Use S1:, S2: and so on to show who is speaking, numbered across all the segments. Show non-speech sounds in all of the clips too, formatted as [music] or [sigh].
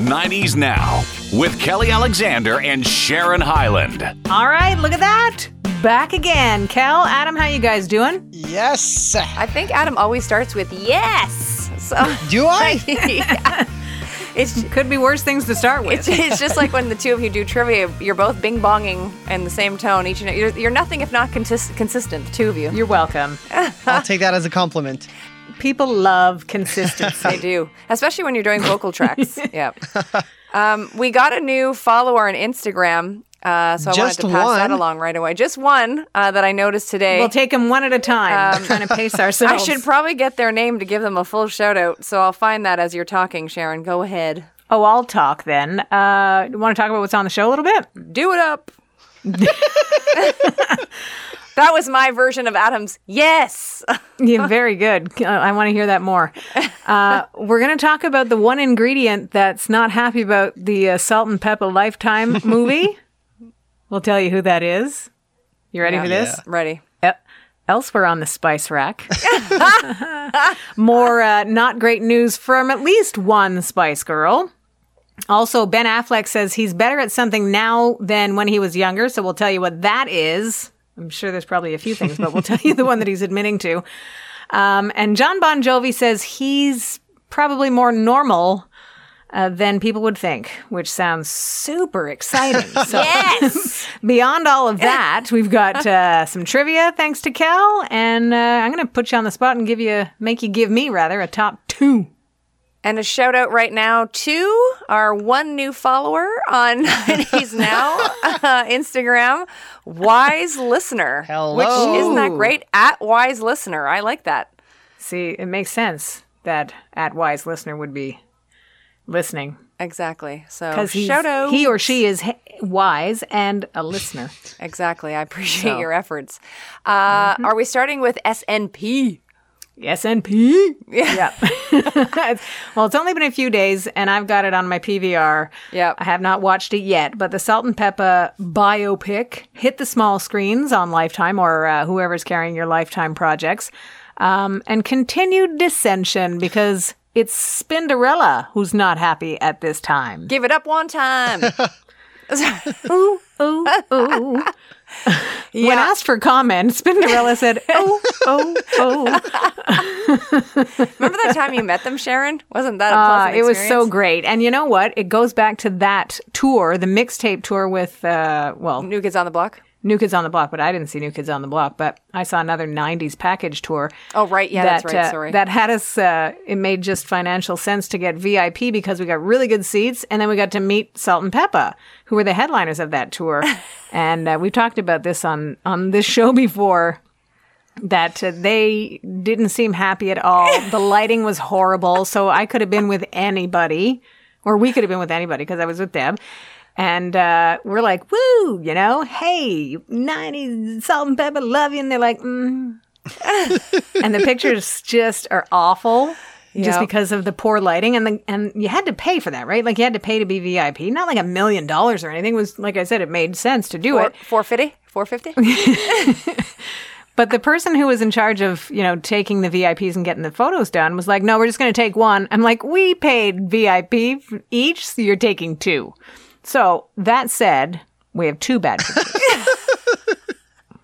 S1: 90s Now with Kelly Alexander and Sharon Hyland.
S2: All right, look at that. Back again. Kel, Adam, how you guys doing?
S3: Yes.
S4: I think Adam always starts with yes. So
S3: Do I? [laughs]
S4: Yeah. It's [laughs]
S2: Could be worse things to start with.
S4: it's, it's just like when the two of you do trivia, you're both bing bonging in the same tone. Each and you're, you're nothing if not consist- consistent. The two of you,
S2: You're welcome.
S3: I'll take that as a compliment.
S2: People love consistency.
S4: they do, especially when you're doing vocal tracks. [laughs] yeah. Um, we got a new follower on Instagram, uh, so I
S3: Just
S4: wanted to pass that
S3: one?
S4: along right away. Just one uh, that I noticed today.
S2: we'll take them one at a time.
S4: Um,
S2: trying to pace ourselves. [laughs]
S4: I should probably get their name to give them a full shout out. So I'll find that as you're talking, Sharon. Go ahead.
S2: oh, I'll talk then. Uh, you want to talk about what's on the show a little bit?
S4: Do it up. [laughs] that was my version of Adam's yes. [laughs]
S2: Yeah, very good. Uh, I want to hear that more. Uh, we're going to talk about the one ingredient that's not happy about the uh, Salt and Pepa Lifetime [laughs] movie. we'll tell you who that is. You ready
S4: Yeah.
S2: for this?
S4: Ready.
S2: Yep. Elsewhere on the spice rack, [laughs] more uh, not great news from at least one Spice Girl. Also, Ben Affleck says he's better at something now than when he was younger. So we'll tell you what that is. I'm sure there's probably a few things, but we'll [laughs] tell you the one that he's admitting to. Um, and John Bon Jovi says he's probably more normal uh, than people would think, which sounds super exciting. [laughs] So
S4: Yes. [laughs]
S2: beyond all of that, we've got uh, some trivia thanks to Cal, and uh, I'm going to put you on the spot and give you, make you give me rather a top two.
S4: And a shout out right now to our one new follower on [laughs] 90s Now uh, Instagram, Wise Listener.
S3: Hello.
S4: Which isn't that great? At Wise Listener. I like that.
S2: See, it makes sense that at wise listener would be listening
S4: Exactly. So shout out.
S2: he or she is he- wise and a listener. [laughs]
S4: Exactly. I appreciate
S2: So.
S4: your efforts. Uh, Are we starting with SNP?
S2: SNP. Yeah. [laughs] well, it's only been a few days, and I've got it on my PVR.
S4: Yeah.
S2: I have not watched it yet, but the Salt and Pepa biopic hit the small screens on Lifetime or uh, whoever's carrying your Lifetime projects, um, and continued dissension because it's Spinderella who's not happy at this time.
S4: Give it up one time. [laughs]
S2: Ooh, ooh, ooh. When asked for comment, Spinderella [laughs] said, [laughs] "Oh, oh, oh."
S4: Remember that time you met them, Sharon? Wasn't that a
S2: Uh,
S4: pleasant
S2: it was so great. And you know what? It goes back to that tour, the mixtape tour with, uh, well,
S4: New Kids on the Block?
S2: New Kids on the Block, but I didn't see New Kids on the Block, but I saw another 90s package tour.
S4: Oh, right. Yeah, that's right.
S2: uh,
S4: Sorry.
S2: That had us, uh, it made just financial sense to get VIP because we got really good seats. And then we got to meet Salt and Pepa, who were the headliners of that tour. [laughs] and uh, we talked about this on, on this show before that uh, they didn't seem happy at all. the [laughs] lighting was horrible. So I could have been with anybody, or we could have been with anybody because I was with Deb. And uh, we're like, woo, you know, hey, 90s salt and pepper, love you. And they're like, mm. [laughs] and the pictures just are awful. Just because of the poor lighting, and the and you had to pay for that, right? Like you had to pay to be VIP, not like a million dollars or anything. It was like I said, it made sense to do
S4: Four,
S2: it.
S4: 450? 450? [laughs]
S2: But the person who was in charge of, you know, taking the VIPs and getting the photos done was like, no, we're just going to take one. I'm like, we paid VIP each, so you're taking two. So that said, we have two bad pictures.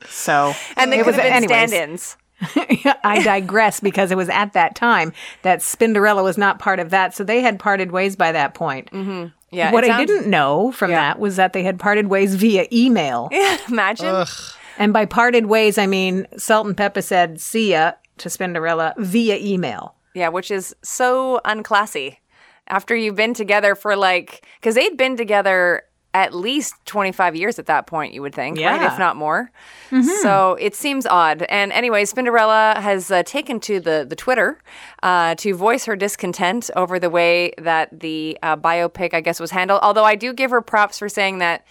S2: so
S4: And they
S2: it
S4: could have been
S2: anyways,
S4: stand-ins. [laughs]
S2: I digress because it was at that time that Spinderella was not part of that. So they had parted ways by that point. Mm-hmm.
S4: Yeah.
S2: what I
S4: sounds-
S2: didn't know from
S4: Yeah.
S2: that was that they had parted ways via email. [laughs]
S4: Imagine.
S2: And by parted ways, I mean Salt and Pepa said "see ya" to Spinderella via email.
S4: Yeah, which is so unclassy. After you've been together for like, because they'd been together at least 25 years at that point, you would think, right?
S2: Yeah.
S4: If not more. So it seems odd. And anyway, Spinderella has uh, taken to the, the Twitter uh, to voice her discontent over the way that the uh, biopic, I guess, was handled. Although I do give her props for saying that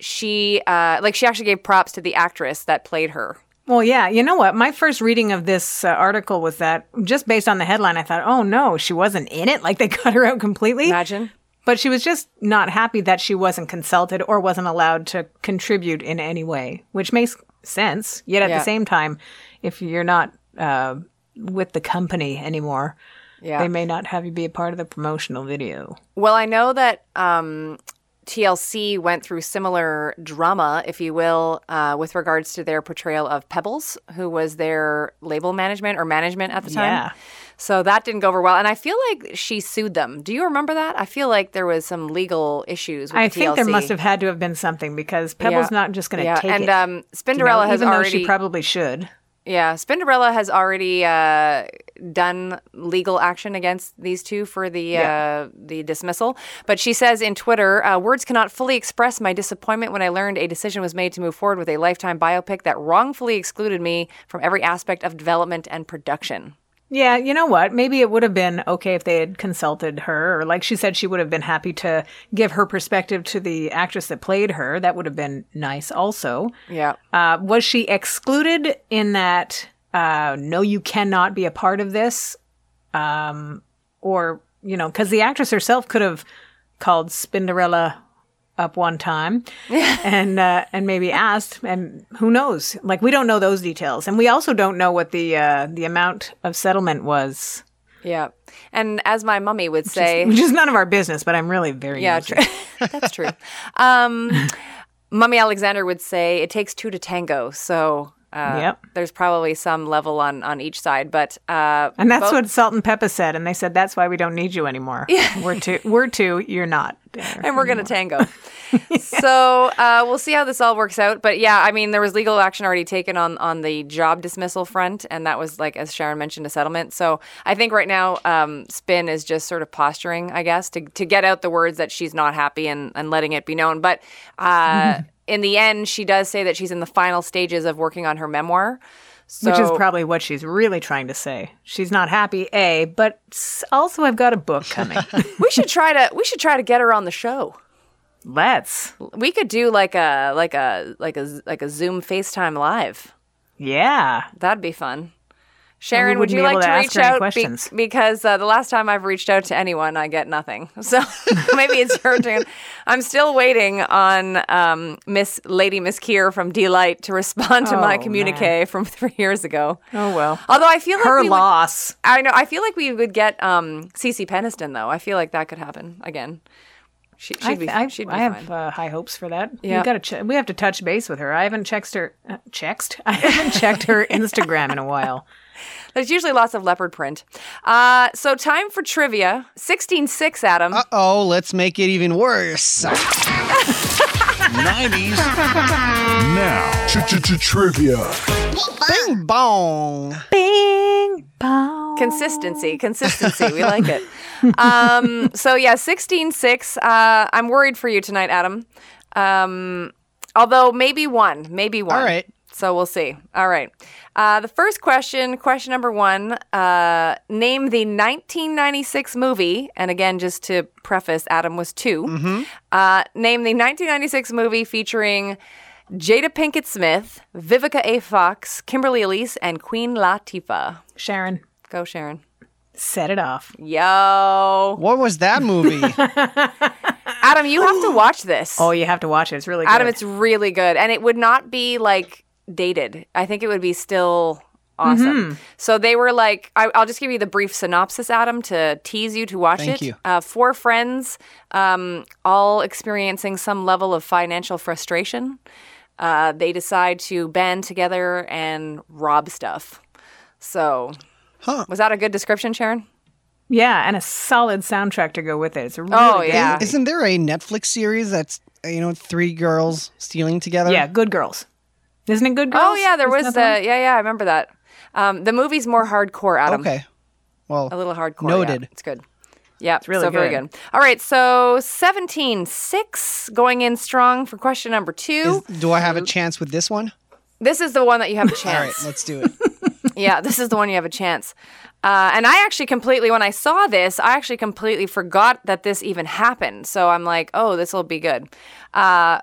S4: she, uh, like, she actually gave props to the actress that played her.
S2: Well, yeah, you know what? My first reading of this uh, article was that just based on the headline, I thought, oh no, she wasn't in it. [laughs] Like they cut her out completely.
S4: Imagine.
S2: But she was just not happy that she wasn't consulted or wasn't allowed to contribute in any way, which makes sense. Yet at
S4: Yeah.
S2: the same time, if you're not uh, with the company anymore,
S4: Yeah.
S2: they may not have you be a part of the promotional video.
S4: Well, I know that um, TLC went through similar drama, if you will, uh, with regards to their portrayal of Pebbles, who was their label management or management at the time.
S2: Yeah.
S4: So that didn't go over well. And I feel like she sued them. Do you remember that? I feel like there was some legal issues with
S2: I
S4: TLC.
S2: think there must have had to have been something because Pebble's
S4: Yeah.
S2: not just going to
S4: yeah.
S2: take
S4: and
S2: it.
S4: um,
S2: you know,
S4: Spinderella has
S2: even though
S4: already
S2: she probably should.
S4: Yeah, Spinderella has already uh, done legal action against these two for the uh, the dismissal. But she says in Twitter, uh, "Words cannot fully express my disappointment when I learned a decision was made to move forward with a lifetime biopic that wrongfully excluded me from every aspect of development and production."
S2: Yeah, you know what? Maybe it would have been okay if they had consulted her, or like she said, she would have been happy to give her perspective to the actress that played her. That would have been nice, also.
S4: Yeah.
S2: Uh, was she excluded in that? Uh, no, you cannot be a part of this, um, or you know, because the actress herself could have called Spinderella up one time [laughs] and uh, and maybe asked, and who knows? Like we don't know those details, and we also don't know what the uh, the amount of settlement was,
S4: Yeah. And as my mummy would say,
S2: which is none of our business. But I'm really very
S4: yeah, true. [laughs] that's true. Um, [laughs] Mummy Alexander would say it takes two to tango. So uh,
S2: Yep.
S4: there's probably some level on on each side, but uh,
S2: And that's
S4: both-
S2: what Salt and Pepa said, and they said that's why we don't need you anymore. We're two. We're two. You're not. [laughs]
S4: and we're going to
S2: anymore.
S4: tango. [laughs] So uh, we'll see how this all works out. But yeah, I mean, there was legal action already taken on on the job dismissal front, and that was like, as Sharon mentioned, a settlement. So I think right now, um, Spin is just sort of posturing, I guess, to to get out the words that she's not happy and and letting it be known. But uh, [laughs] in the end, she does say that she's in the final stages of working on her memoir. So,
S2: Which is probably what she's really trying to say. She's not happy, a, but also I've got a book coming. [laughs]
S4: we should try to we should try to get her on the show.
S2: Let's.
S4: We could do like a like a like a like a Zoom FaceTime live.
S2: Yeah.
S4: That'd be fun. Sharon, would you like to
S2: to
S4: reach out? Be- because uh, the last time I've reached out to anyone, I get nothing. [laughs] So [laughs] maybe it's your turn. I'm still waiting on um, Miss Lady Miss Kier from Deee-Lite to respond to my
S2: Oh,
S4: communique from [laughs] three years ago.
S2: Oh well.
S4: Although I feel like
S2: Her
S4: we would-
S2: loss.
S4: I know. I feel like we would get um, Cece Peniston though. I feel like that could happen again. She, she'd
S2: I,
S4: be.
S2: I,
S4: she'd be
S2: I have uh, high hopes for that.
S4: Yeah.
S2: We got to. Ch- we have to touch base with her. I haven't checked her. Uh, checked. I haven't checked her Instagram in a while.
S4: There's usually lots of leopard print. Uh, so time for trivia. 16-6, Adam.
S3: Uh oh, let's make it even worse.
S1: 90s now.
S5: Trivia.
S3: Bing bong.
S2: Bing bong.
S4: Consistency, consistency. We like it. Um, [laughs] so yeah, sixteen six. Uh, I'm worried for you tonight, Adam. Um, although maybe one, maybe one.
S3: All right.
S4: So we'll see. All right. Uh, the first question, question number one. Uh, name the 1996 movie, and again, just to preface, Adam was 2 Uh, name the 1996 movie featuring Jada Pinkett Smith, Vivica A. Fox, Kimberly Elise, and Queen Latifah.
S2: Sharon,
S4: Go, Sharon.
S2: set it off.
S4: Yo.
S3: What was that movie? [laughs]
S4: Adam, you have to watch this.
S2: Oh, you have to watch it. It's really good.
S4: Adam, it's really good. And it would not be like dated. I think it would be still awesome. So they were like, I, I'll just give you the brief synopsis, Adam, to tease you to watch
S3: Thank
S4: it.
S3: you.
S4: Uh, four friends, um, all experiencing some level of financial frustration. Uh, they decide to band together and rob stuff. So,
S3: Huh.
S4: was that a good description, Sharon?
S2: yeah, and a solid soundtrack to go with it. It's really
S4: Oh,
S2: good
S4: yeah.
S3: Isn't there a Netflix series that's you know three girls stealing together?
S2: Yeah, Good Girls. Isn't it Good Girls?
S4: Oh, yeah, there
S2: Isn't
S4: was, uh,
S2: the one?
S4: yeah, yeah, I remember that. Um, the movie's more hardcore, Adam.
S3: Okay. Well,
S4: A little hardcore.
S3: Noted.
S4: Yeah, it's good. Yeah, it's
S2: really
S4: so very
S2: good.
S4: good. All right, so 17-6 going in strong for question number two.
S3: is, do I have a chance with this one?
S4: this is the one that you have a chance. [laughs]
S3: All right, let's do it. [laughs] [laughs]
S4: yeah, this is the one you have a chance. Uh, and I actually completely, when I saw this, I actually completely forgot that this even happened. So I'm like, oh, this will be good. Uh,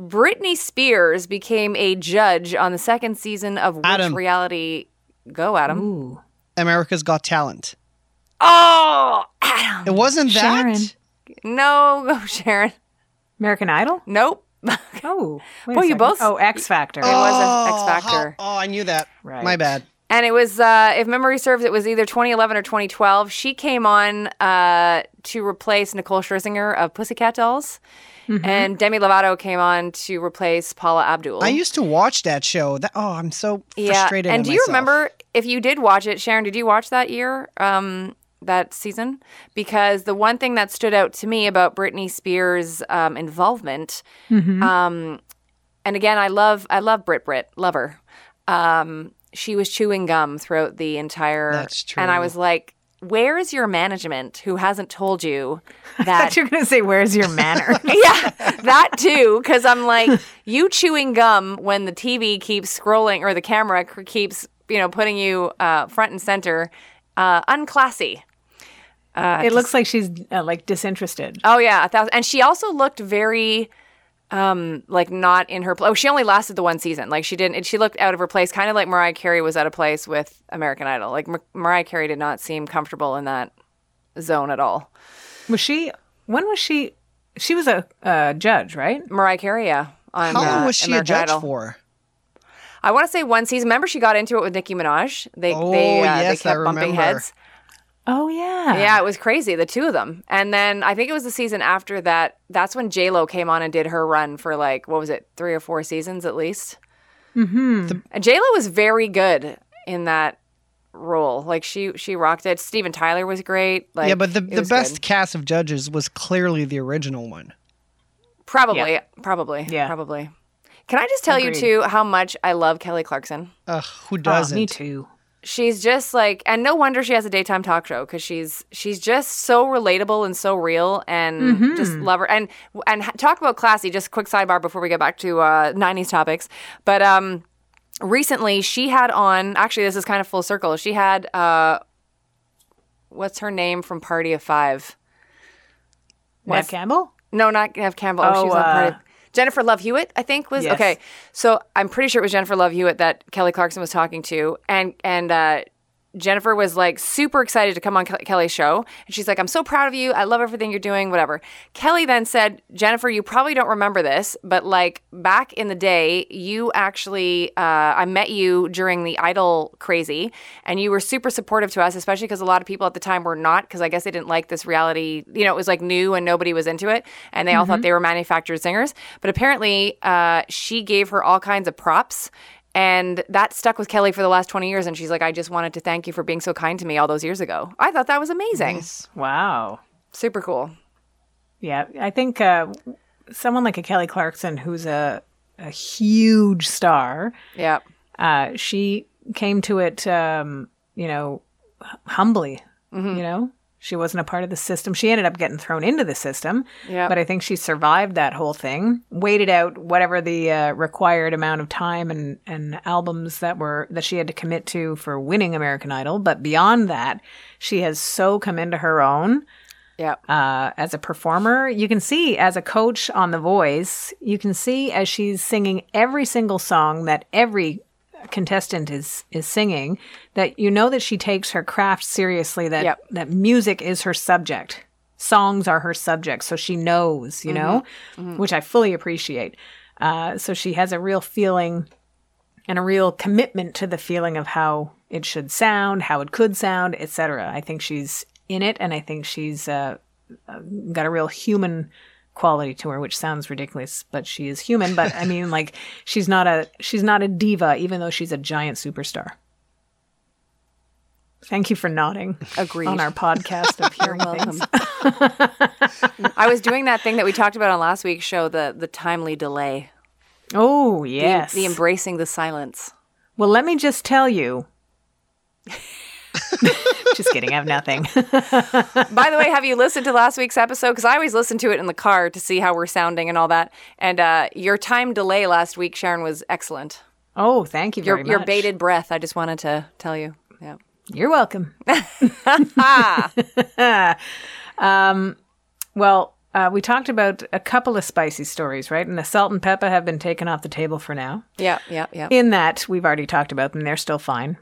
S4: Britney Spears became a judge on the second season of which
S3: Adam.
S4: reality? Go, Adam.
S3: America's Got Talent.
S4: Oh, Adam.
S3: It wasn't that.
S2: Sharon.
S4: No, go, Sharon.
S2: American Idol?
S4: Nope.
S2: Oh. wait a
S4: Boy, you both-
S2: Oh, X Factor.
S4: Oh, it was a X
S3: Oh,
S4: Factor.
S3: how- oh, I knew that.
S2: Right.
S3: My bad.
S4: And it was, uh, if memory serves, it was either 2011 or 2012. She came on uh, to replace Nicole Scherzinger of Pussycat Dolls. And Demi Lovato came on to replace Paula Abdul.
S3: I used to watch that show. That oh, I'm so frustrated.
S4: Yeah.
S3: And
S4: do you remember if you did watch it, Sharon? Did you watch that year, um, that season? Because the one thing that stood out to me about Britney Spears' um, involvement,
S3: Mm-hmm.
S4: um, and again, I love, I love Brit Brit, love her. Um, she was chewing gum throughout the entire.
S3: That's true.
S4: And I was like, "Where is your management who hasn't told you [laughs] that
S2: you're going to say, "Where's your manner?" [laughs]
S4: yeah, that too. Because I'm like, [laughs] you chewing gum when the TV keeps scrolling or the camera keeps, you know, putting you uh, front and center, uh, unclassy.
S2: it looks like she's uh, like disinterested.
S4: Oh yeah, a thousand. And she also looked very, um, like not in her. Pl- oh, she only lasted the one season. Like she didn't. She looked out of her place, kind of like Mariah Carey was out of place with American Idol. Like Mar- Mariah Carey did not seem comfortable in that zone at all.
S2: Was she? When was she? She was a uh, judge, right?
S4: Mariah Carey, yeah. On,
S3: How long
S4: uh,
S3: was she
S4: American
S3: a judge
S4: Idol.
S3: for?
S4: I want to say one season. Remember, she got into it with Nicki Minaj. They
S3: Oh,
S4: they, uh,
S3: yes,
S4: they
S3: I
S4: kept bumping
S3: remember.
S4: heads.
S2: Oh yeah.
S4: Yeah, it was crazy, the two of them. And then I think it was the season after that. That's when J Lo came on and did her run for like what was it, three or four seasons at least. Mm-hmm. And J Lo was very good in that role. Like she she rocked it. Steven Tyler was great. Like
S3: yeah, but the the best
S4: good.
S3: cast of judges was clearly the original one.
S4: probably probably
S2: Yeah.
S4: probably. Can I just tell
S2: Agreed.
S4: you too how much I love Kelly Clarkson?
S3: Ugh, who
S2: Oh,
S3: doesn't?
S2: me too.
S4: She's just like and no wonder she has a daytime talk show because she's she's just so relatable and so real and just love her. And and talk about classy just quick sidebar before we get back to uh 90s topics. But um recently she had on actually this is kind of full circle she had uh what's her name from party of five?
S2: Neve Campbell.
S4: no, not Neve Campbell. Oh,
S2: Oh,
S4: was on part of
S2: uh,
S4: Jennifer Love Hewitt, I think was
S2: Yes.
S4: okay. So I'm pretty sure it was Jennifer Love Hewitt that Kelly Clarkson was talking to, and and uh, Jennifer was like super excited to come on Ke- Kelly's show, and she's like, "I'm so proud of you. I love everything you're doing. Whatever." Kelly then said, "Jennifer, you probably don't remember this, but like back in the day, you actually uh, I met you during the Idol crazy, and you were super supportive to us, especially because a lot of people at the time were not, because I guess they didn't like this reality. You know, it was like new and nobody was into it, and they all thought they were manufactured singers. But apparently, uh, she gave her all kinds of props." And that stuck with Kelly for the last 20 years. And she's like, I just wanted to thank you for being so kind to me all those years ago. I thought that was amazing.
S2: Wow.
S4: Super cool.
S2: Yeah, I think uh, someone like a Kelly Clarkson, who's a a huge star,
S4: Yeah.
S2: uh, she came to it, um, you know, humbly.
S4: Mm-hmm.
S2: You know, she wasn't a part of the system. She ended up getting thrown into the system,
S4: Yeah.
S2: but I think she survived that whole thing. Waited out whatever the uh, required amount of time and and albums that were that she had to commit to for winning American Idol. But beyond that, she has so come into her own
S4: Yeah.
S2: uh, as a performer. You can see as a coach on The Voice, you can see as she's singing every single song that every contestant is is singing that you know that she takes her craft seriously that
S4: Yep.
S2: that music is her subject. Songs are her subject so she knows you know which i fully appreciate. Uh, so she has a real feeling and a real commitment to the feeling of how it should sound how it could sound etc i think she's in it and i think she's uh, got a real human quality to her which sounds ridiculous but she is human but i mean like [laughs] she's not a she's not a diva even though she's a giant superstar thank you for nodding
S4: Agreed.
S2: on our podcast of [laughs] hearing things
S4: I was doing that thing that we talked about on last week's show, the the timely delay.
S2: oh
S4: The-
S2: yes
S4: The, embracing the silence.
S2: well let me just tell you [laughs] just kidding i have nothing [laughs]
S4: By the way, have you listened to last week's episode? Because I always listen to it in the car to see how we're sounding and all that. And uh, your time delay last week, Sharon, was excellent.
S2: oh thank you
S4: Your
S2: very
S4: your
S2: much
S4: bated breath. I just wanted to tell you. Yeah.
S2: you're welcome [laughs]
S4: Ah.
S2: Well, uh, we talked about a couple of spicy stories, right? And the salt and pepper have been taken off the table for now.
S4: yeah. Yeah. Yeah.
S2: In that, we've already talked about them. They're still fine.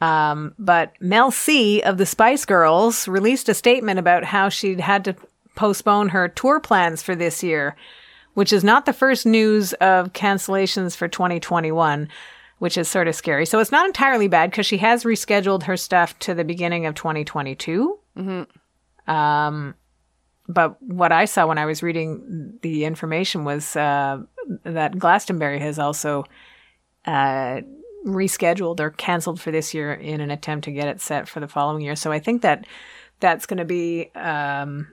S2: Um, but Mel C of the Spice Girls released a statement about how she'd had to postpone her tour plans for this year, which is not the first news of cancellations for 2021. which is sort of scary. So it's not entirely bad because she has rescheduled her stuff to the beginning of 2022. Um, but what I saw when I was reading the information was uh, that Glastonbury has also uh, rescheduled or canceled for this year in an attempt to get it set for the following year. So I think that that's going to be, um,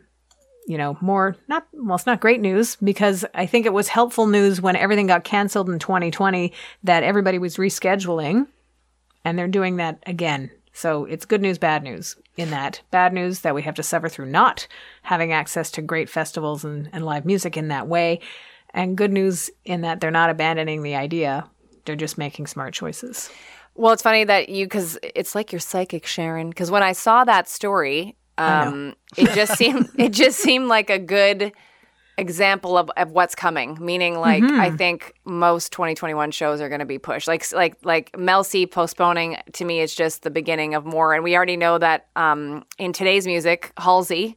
S2: you know, more not well, it's not great news because I think it was helpful news when everything got canceled in 2020 that everybody was rescheduling, and they're doing that again. So it's good news, bad news. In that bad news that we have to suffer through not having access to great festivals and, and live music in that way, and good news in that they're not abandoning the idea they're just making smart choices.
S4: Well, it's funny that you because it's like you're psychic, Sharon. Because when I saw that story, um, it just seemed [laughs] it just seemed like a good example of, of what's coming. Meaning, like I think most 2021 shows are going to be pushed. Like like like Mel C postponing to me is just the beginning of more. And we already know that um, in today's music, Halsey.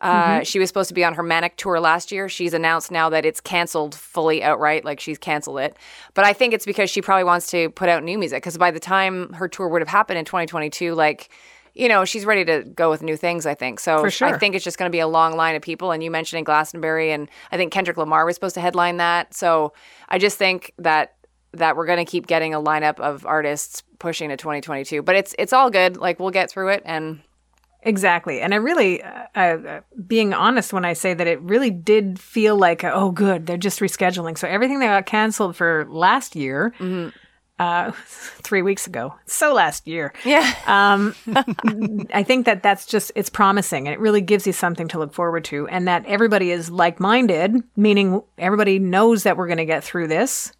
S4: Uh, She was supposed to be on her Manic tour last year. She's announced now that it's canceled fully outright, like she's canceled it. But I think it's because she probably wants to put out new music. Because by the time her tour would have happened in 2022, like, you know, she's ready to go with new things, I think. So
S2: For sure.
S4: I think it's just going to be a long line of people. And you mentioning Glastonbury, and I think Kendrick Lamar was supposed to headline that. So I just think that that we're going to keep getting a lineup of artists pushing to 2022. But it's it's all good. Like we'll get through it and
S2: Exactly. And I really, uh, uh, being honest when I say that it really did feel like, oh, good, they're just rescheduling. So everything that got canceled for last year, uh, [laughs] three weeks ago, so last year,
S4: yeah. [laughs]
S2: I think that that's just, it's promising and it really gives you something to look forward to. And that everybody is like minded, meaning everybody knows that we're going to get through this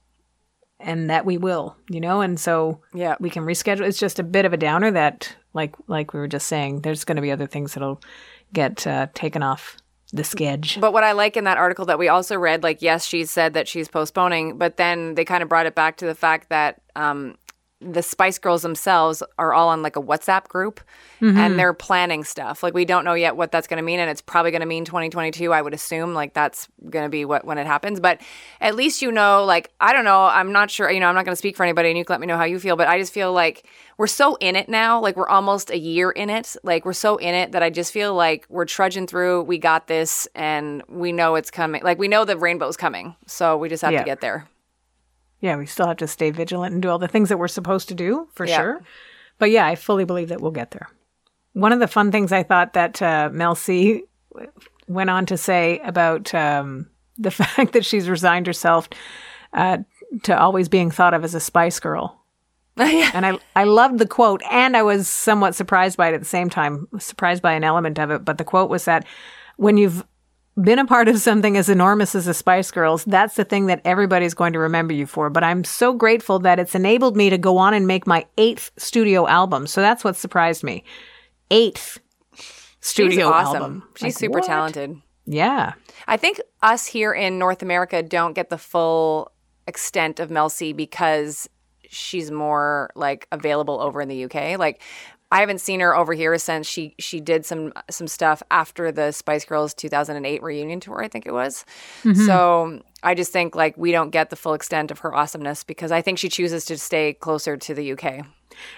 S2: and that we will, you know? And so
S4: Yeah.
S2: we can reschedule. It's just a bit of a downer that, like, like we were just saying, there's going to be other things that'll get uh, taken off the sketch.
S4: But what I like in that article that we also read, like, yes, she said that she's postponing, but then they kind of brought it back to the fact that um, the Spice Girls themselves are all on like a WhatsApp group and mm-hmm. they're planning stuff. Like, we don't know yet what that's going to mean, and it's probably going to mean 2022, I would assume. Like, that's going to be what when it happens. But at least you know, like, I don't know, I'm not sure, you know, I'm not going to speak for anybody, and you can let me know how you feel, but I just feel like we're so in it now. Like, we're almost a year in it. Like, we're so in it that I just feel like we're trudging through. We got this, and we know it's coming. Like, we know the rainbow's coming. So we just have
S2: Yeah.
S4: to get there.
S2: Yeah, we still have to stay vigilant and do all the things that we're supposed to do for
S4: Yeah.
S2: sure. But yeah, I fully believe that we'll get there. One of the fun things I thought that uh, Mel C went on to say about um, the [laughs] fact that she's resigned herself uh, to always being thought of as a Spice Girl. [laughs] And I, I loved the quote, and I was somewhat surprised by it at the same time, surprised by an element of it. But the quote was that when you've been a part of something as enormous as the Spice Girls, that's the thing that everybody's going to remember you for. But I'm so grateful that it's enabled me to go on and make my eighth studio album. So that's what surprised me. Eighth studio
S4: She's awesome.
S2: album.
S4: She's
S2: Like,
S4: super
S2: what?
S4: talented.
S2: Yeah.
S4: I think us here in North America don't get the full extent of Mel C because she's more like available over in the UK. Like I haven't seen her over here since she she did some some stuff after the Spice Girls 2008 reunion tour, I think it was. So I just think like we don't get the full extent of her awesomeness because I think she chooses to stay closer to the UK.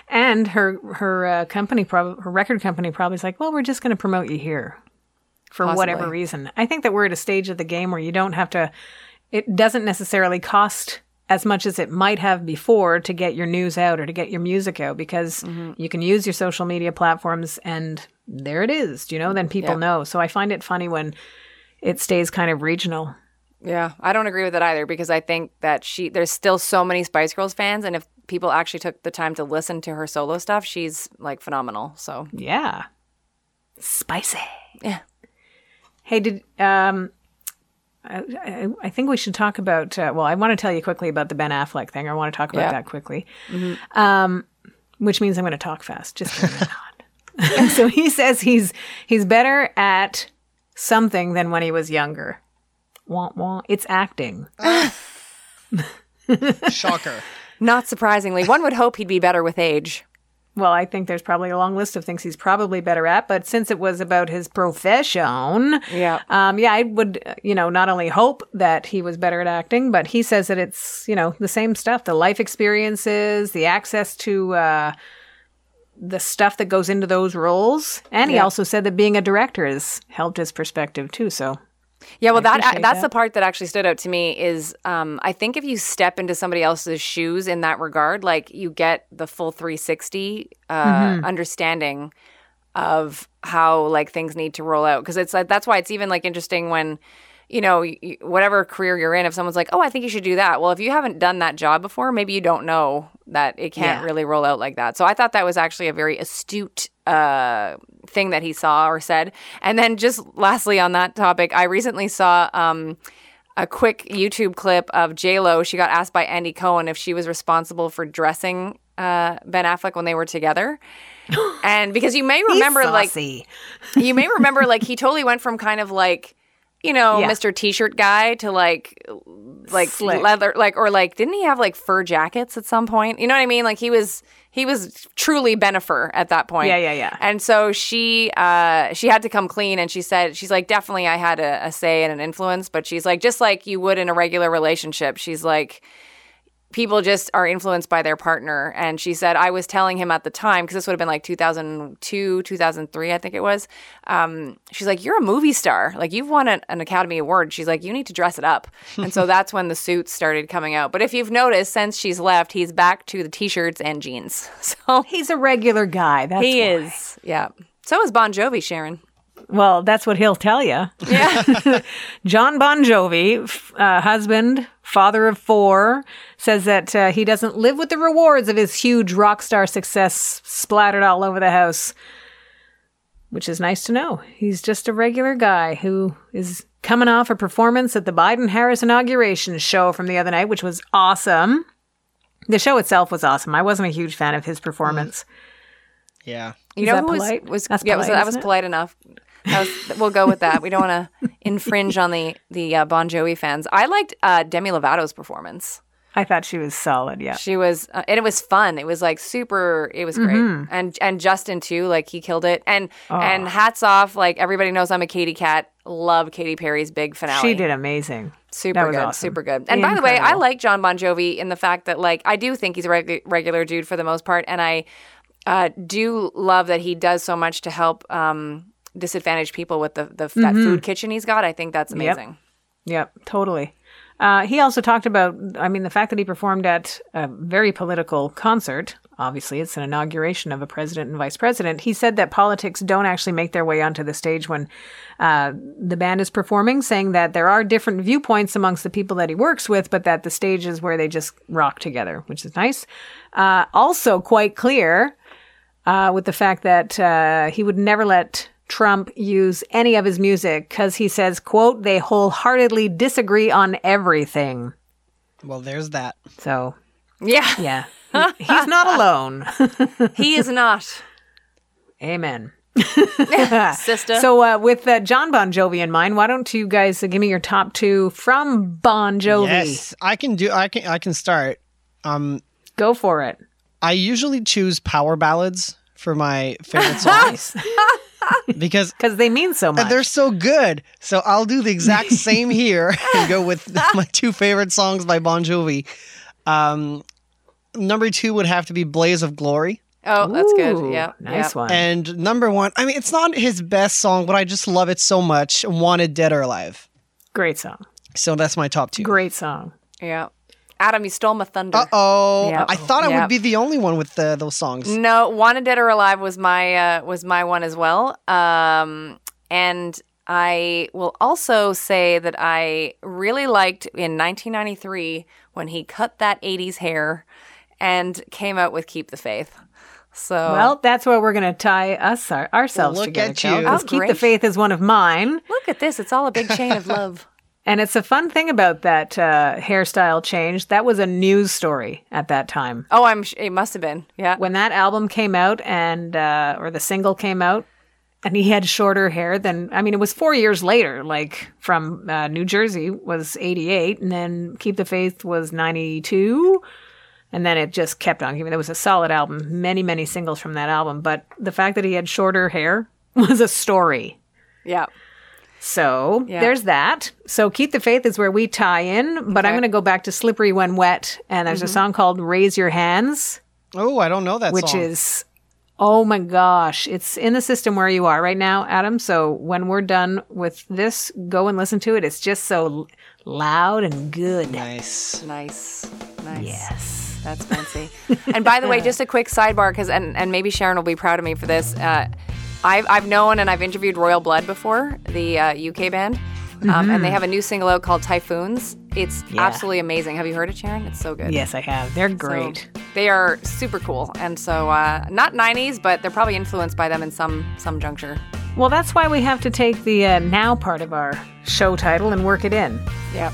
S2: And her her uh, company, prob- her record company, probably is like, well, we're just going to promote you here for whatever reason. I think that we're at a stage of the game where you don't have to. It doesn't necessarily cost as much as it might have before to get your news out or to get your music out because you can use your social media platforms and there it is. Do you know, then people know. So I find it funny when it stays kind of regional.
S4: Yeah, I don't agree with it either because I think that she there's still so many Spice Girls fans and if people actually took the time to listen to her solo stuff, she's like phenomenal. So,
S2: Yeah. Spicy.
S4: yeah.
S2: Hey, did um, I, I, I think we should talk about. Uh, well, I want to tell you quickly about the Ben Affleck thing. I want to talk about
S4: Yeah.
S2: that quickly, um, which means I'm going to talk fast. Just kidding, not. [laughs] so he says he's he's better at something than when he was younger. Wah, wah. It's acting. [laughs]
S3: Shocker.
S4: Not surprisingly, one would hope he'd be better with age.
S2: Well, I think there's probably a long list of things he's probably better at. But since it was about his profession,
S4: Yeah.
S2: um, yeah, I would, uh, you know, not only hope that he was better at acting, but he says that it's, you know, the same stuff: the life experiences, the access to. Uh, the stuff that goes into those roles, and he
S4: Yeah.
S2: also said that being a director has helped his perspective too. So
S4: Yeah, well, that that's
S2: that.
S4: the part that actually stood out to me is um, I think if you step into somebody else's shoes in that regard, like you get the full 360 uh,
S2: Mm-hmm.
S4: understanding of how like things need to roll out because it's like that's why it's even like interesting when you know whatever career you're in if someone's like oh i think you should do that well if you haven't done that job before maybe you don't know that it can't
S2: Yeah.
S4: really roll out like that so i thought that was actually a very astute uh, thing that he saw or said. And then just lastly on that topic i recently saw um, a quick youtube clip of j-lo. She got asked by andy cohen if she was responsible for dressing uh, ben affleck when they were together. [laughs] And because you may remember like you may remember like he totally went from kind of like you know
S2: Yeah.
S4: mr t-shirt guy to like like
S2: Slick.
S4: leather like or like didn't he have like fur jackets at some point you know what i mean like he was he was truly Bennifer at that point
S2: Yeah, yeah, yeah.
S4: and so she uh she had to come clean and she said she's like definitely i had a, a say and an influence but she's like just like you would in a regular relationship she's like people just are influenced by their partner. And she said, I was telling him at the time, because this would have been like 2002, 2003, I think it was. Um, she's like, You're a movie star. Like, you've won an, an Academy Award. She's like, You need to dress it up. [laughs] and so that's when the suits started coming out. But if you've noticed, since she's left, he's back to the t shirts and jeans. [laughs] So
S2: He's a regular guy. That's
S4: he
S2: why.
S4: is. Yeah. So is Bon Jovi, Sharon.
S2: Well, that's what he'll tell you.
S4: Yeah. [laughs]
S2: John Bon Jovi, f- uh, husband, father of four, says that uh, he doesn't live with the rewards of his huge rock star success splattered all over the house, which is nice to know. He's just a regular guy who is coming off a performance at the Biden Harris inauguration show from the other night, which was awesome. The show itself was awesome. I wasn't a huge fan of his performance.
S3: Yeah.
S4: You
S2: Is
S4: know
S2: that
S4: who was,
S2: polite?
S4: was
S2: That's
S4: yeah, was,
S2: polite,
S4: that was polite enough. Was, we'll go with that. We don't want to infringe on the the uh, Bon Jovi fans. I liked uh, Demi Lovato's performance.
S2: I thought she was solid. Yeah.
S4: She was, uh, and it was fun. It was like super. It was great,
S2: Mm-hmm.
S4: and and Justin too. Like he killed it. And
S2: Oh.
S4: and hats off. Like everybody knows I'm a Katy cat. Love Katy Perry's big finale.
S2: She did amazing.
S4: Super good,
S2: awesome.
S4: super good. And by the way, I like John Bon Jovi in the fact that like I do think he's a regu- regular dude for the most part, and I uh, do love that he does so much to help um, disadvantaged people with the, the
S2: Mm-hmm.
S4: food kitchen he's got. I think that's amazing.
S2: Yep, totally. Uh, he also talked about, I mean, the fact that he performed at a very political concert. Obviously, it's an inauguration of a president and vice president. He said that politics don't actually make their way onto the stage when uh, the band is performing, saying that there are different viewpoints amongst the people that he works with, but that the stage is where they just rock together, which is nice. Uh, also, quite clear uh, with the fact that uh, he would never let Trump use any of his music because he says, "quote They wholeheartedly disagree on everything."
S3: Well, there's that.
S2: So
S4: Yeah,
S2: yeah, he- he's not [laughs] alone. [laughs]
S4: he is not,
S2: Amen. [laughs]
S4: sister.
S2: So uh, with uh, John Bon Jovi in mind, why don't you guys uh, give me your top two from Bon Jovi?
S3: Yes, I can do. I can. I can start. Um,
S2: Go for it.
S3: I usually choose power ballads for my favorite songs [laughs] because
S2: Because they mean so much.
S3: they're so good. So I'll do the exact [laughs] same here and go with [laughs] my two favorite songs by Bon Jovi. Um, number two would have to be "Blaze of Glory."
S4: oh, that's
S2: Ooh,
S4: good. Yeah,
S2: nice
S4: yeah.
S2: one.
S3: And number one, I mean, it's not his best song, but I just love it so much. Wanted Dead or Alive.
S2: Great song.
S3: So that's my top two.
S2: Great song.
S4: Yeah. Adam, you stole my thunder.
S3: Uh oh.
S4: Yeah.
S3: I thought I
S4: Yeah.
S3: would be the only one with uh, those songs.
S4: No, Wanted Dead or Alive was my uh, was my one as well. Um, and I will also say that I really liked in 1993 when he cut that 80s hair and came out with Keep the Faith. So
S2: Well, that's where we're going to tie us our, ourselves
S3: Look
S2: together.
S3: at
S2: Kel,
S3: you.
S2: 'cause
S4: Oh,
S2: Keep the. Faith is one of mine.
S4: look at this; it's all a big chain of [laughs] love.
S2: And it's a fun thing about that uh, hairstyle change. That was a news story at that time.
S4: Oh, I'm. Sh- it must have been. Yeah.
S2: When that album came out and, uh, or the single came out, and he had shorter hair than, I mean, it was four years later, like from uh, New Jersey was 88, and then Keep the Faith was 92. And then it just kept on giving. There was a solid album, many, many singles from that album. But the fact that he had shorter hair [laughs] was a story.
S4: Yeah.
S2: So
S4: Yeah.
S2: there's that. So Keep the Faith is where we tie in, but I'm
S4: Mm-hmm.
S2: going to go back to Slippery When Wet. And there's a song called Raise Your Hands,
S3: Oh, I don't know that
S2: which
S3: song.
S2: is, oh my gosh, it's in the system where you are right now, Adam. So when we're done with this, go and listen to it. It's just so loud and good.
S3: nice.
S4: Nice. Nice.
S2: Yes.
S4: That's fancy. [laughs] and by the way, just a quick sidebar, because and, and maybe Sharon will be proud of me for this. Uh, I've I've known and I've interviewed Royal Blood before, the uh, UK band, um, and they have a new single out called Typhoons. It's
S2: Yeah.
S4: absolutely amazing. Have you heard it, Sharon? It's so good.
S2: Yes, I have. They're
S4: So
S2: great.
S4: they are super cool, and so uh, not '90s, but they're probably influenced by them in some some juncture.
S2: Well, that's why we have to take the uh, now part of our show title and work it in.
S4: Yep.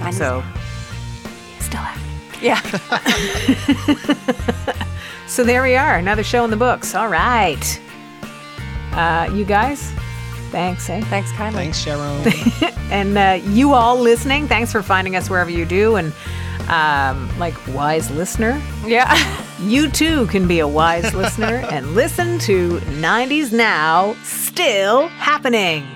S4: 90s.
S2: So, still happening.
S4: yeah. [laughs] [laughs]
S2: So there we are, another show in the books. All right. Uh, you guys, thanks, eh?
S4: Thanks kindly.
S3: Thanks, Sharon. [laughs]
S2: And uh, you all listening, thanks for finding us wherever you do. And um, like wise listener,
S4: Yeah. [laughs]
S2: you too can be a wise listener [laughs] and listen to 90s Now still happening.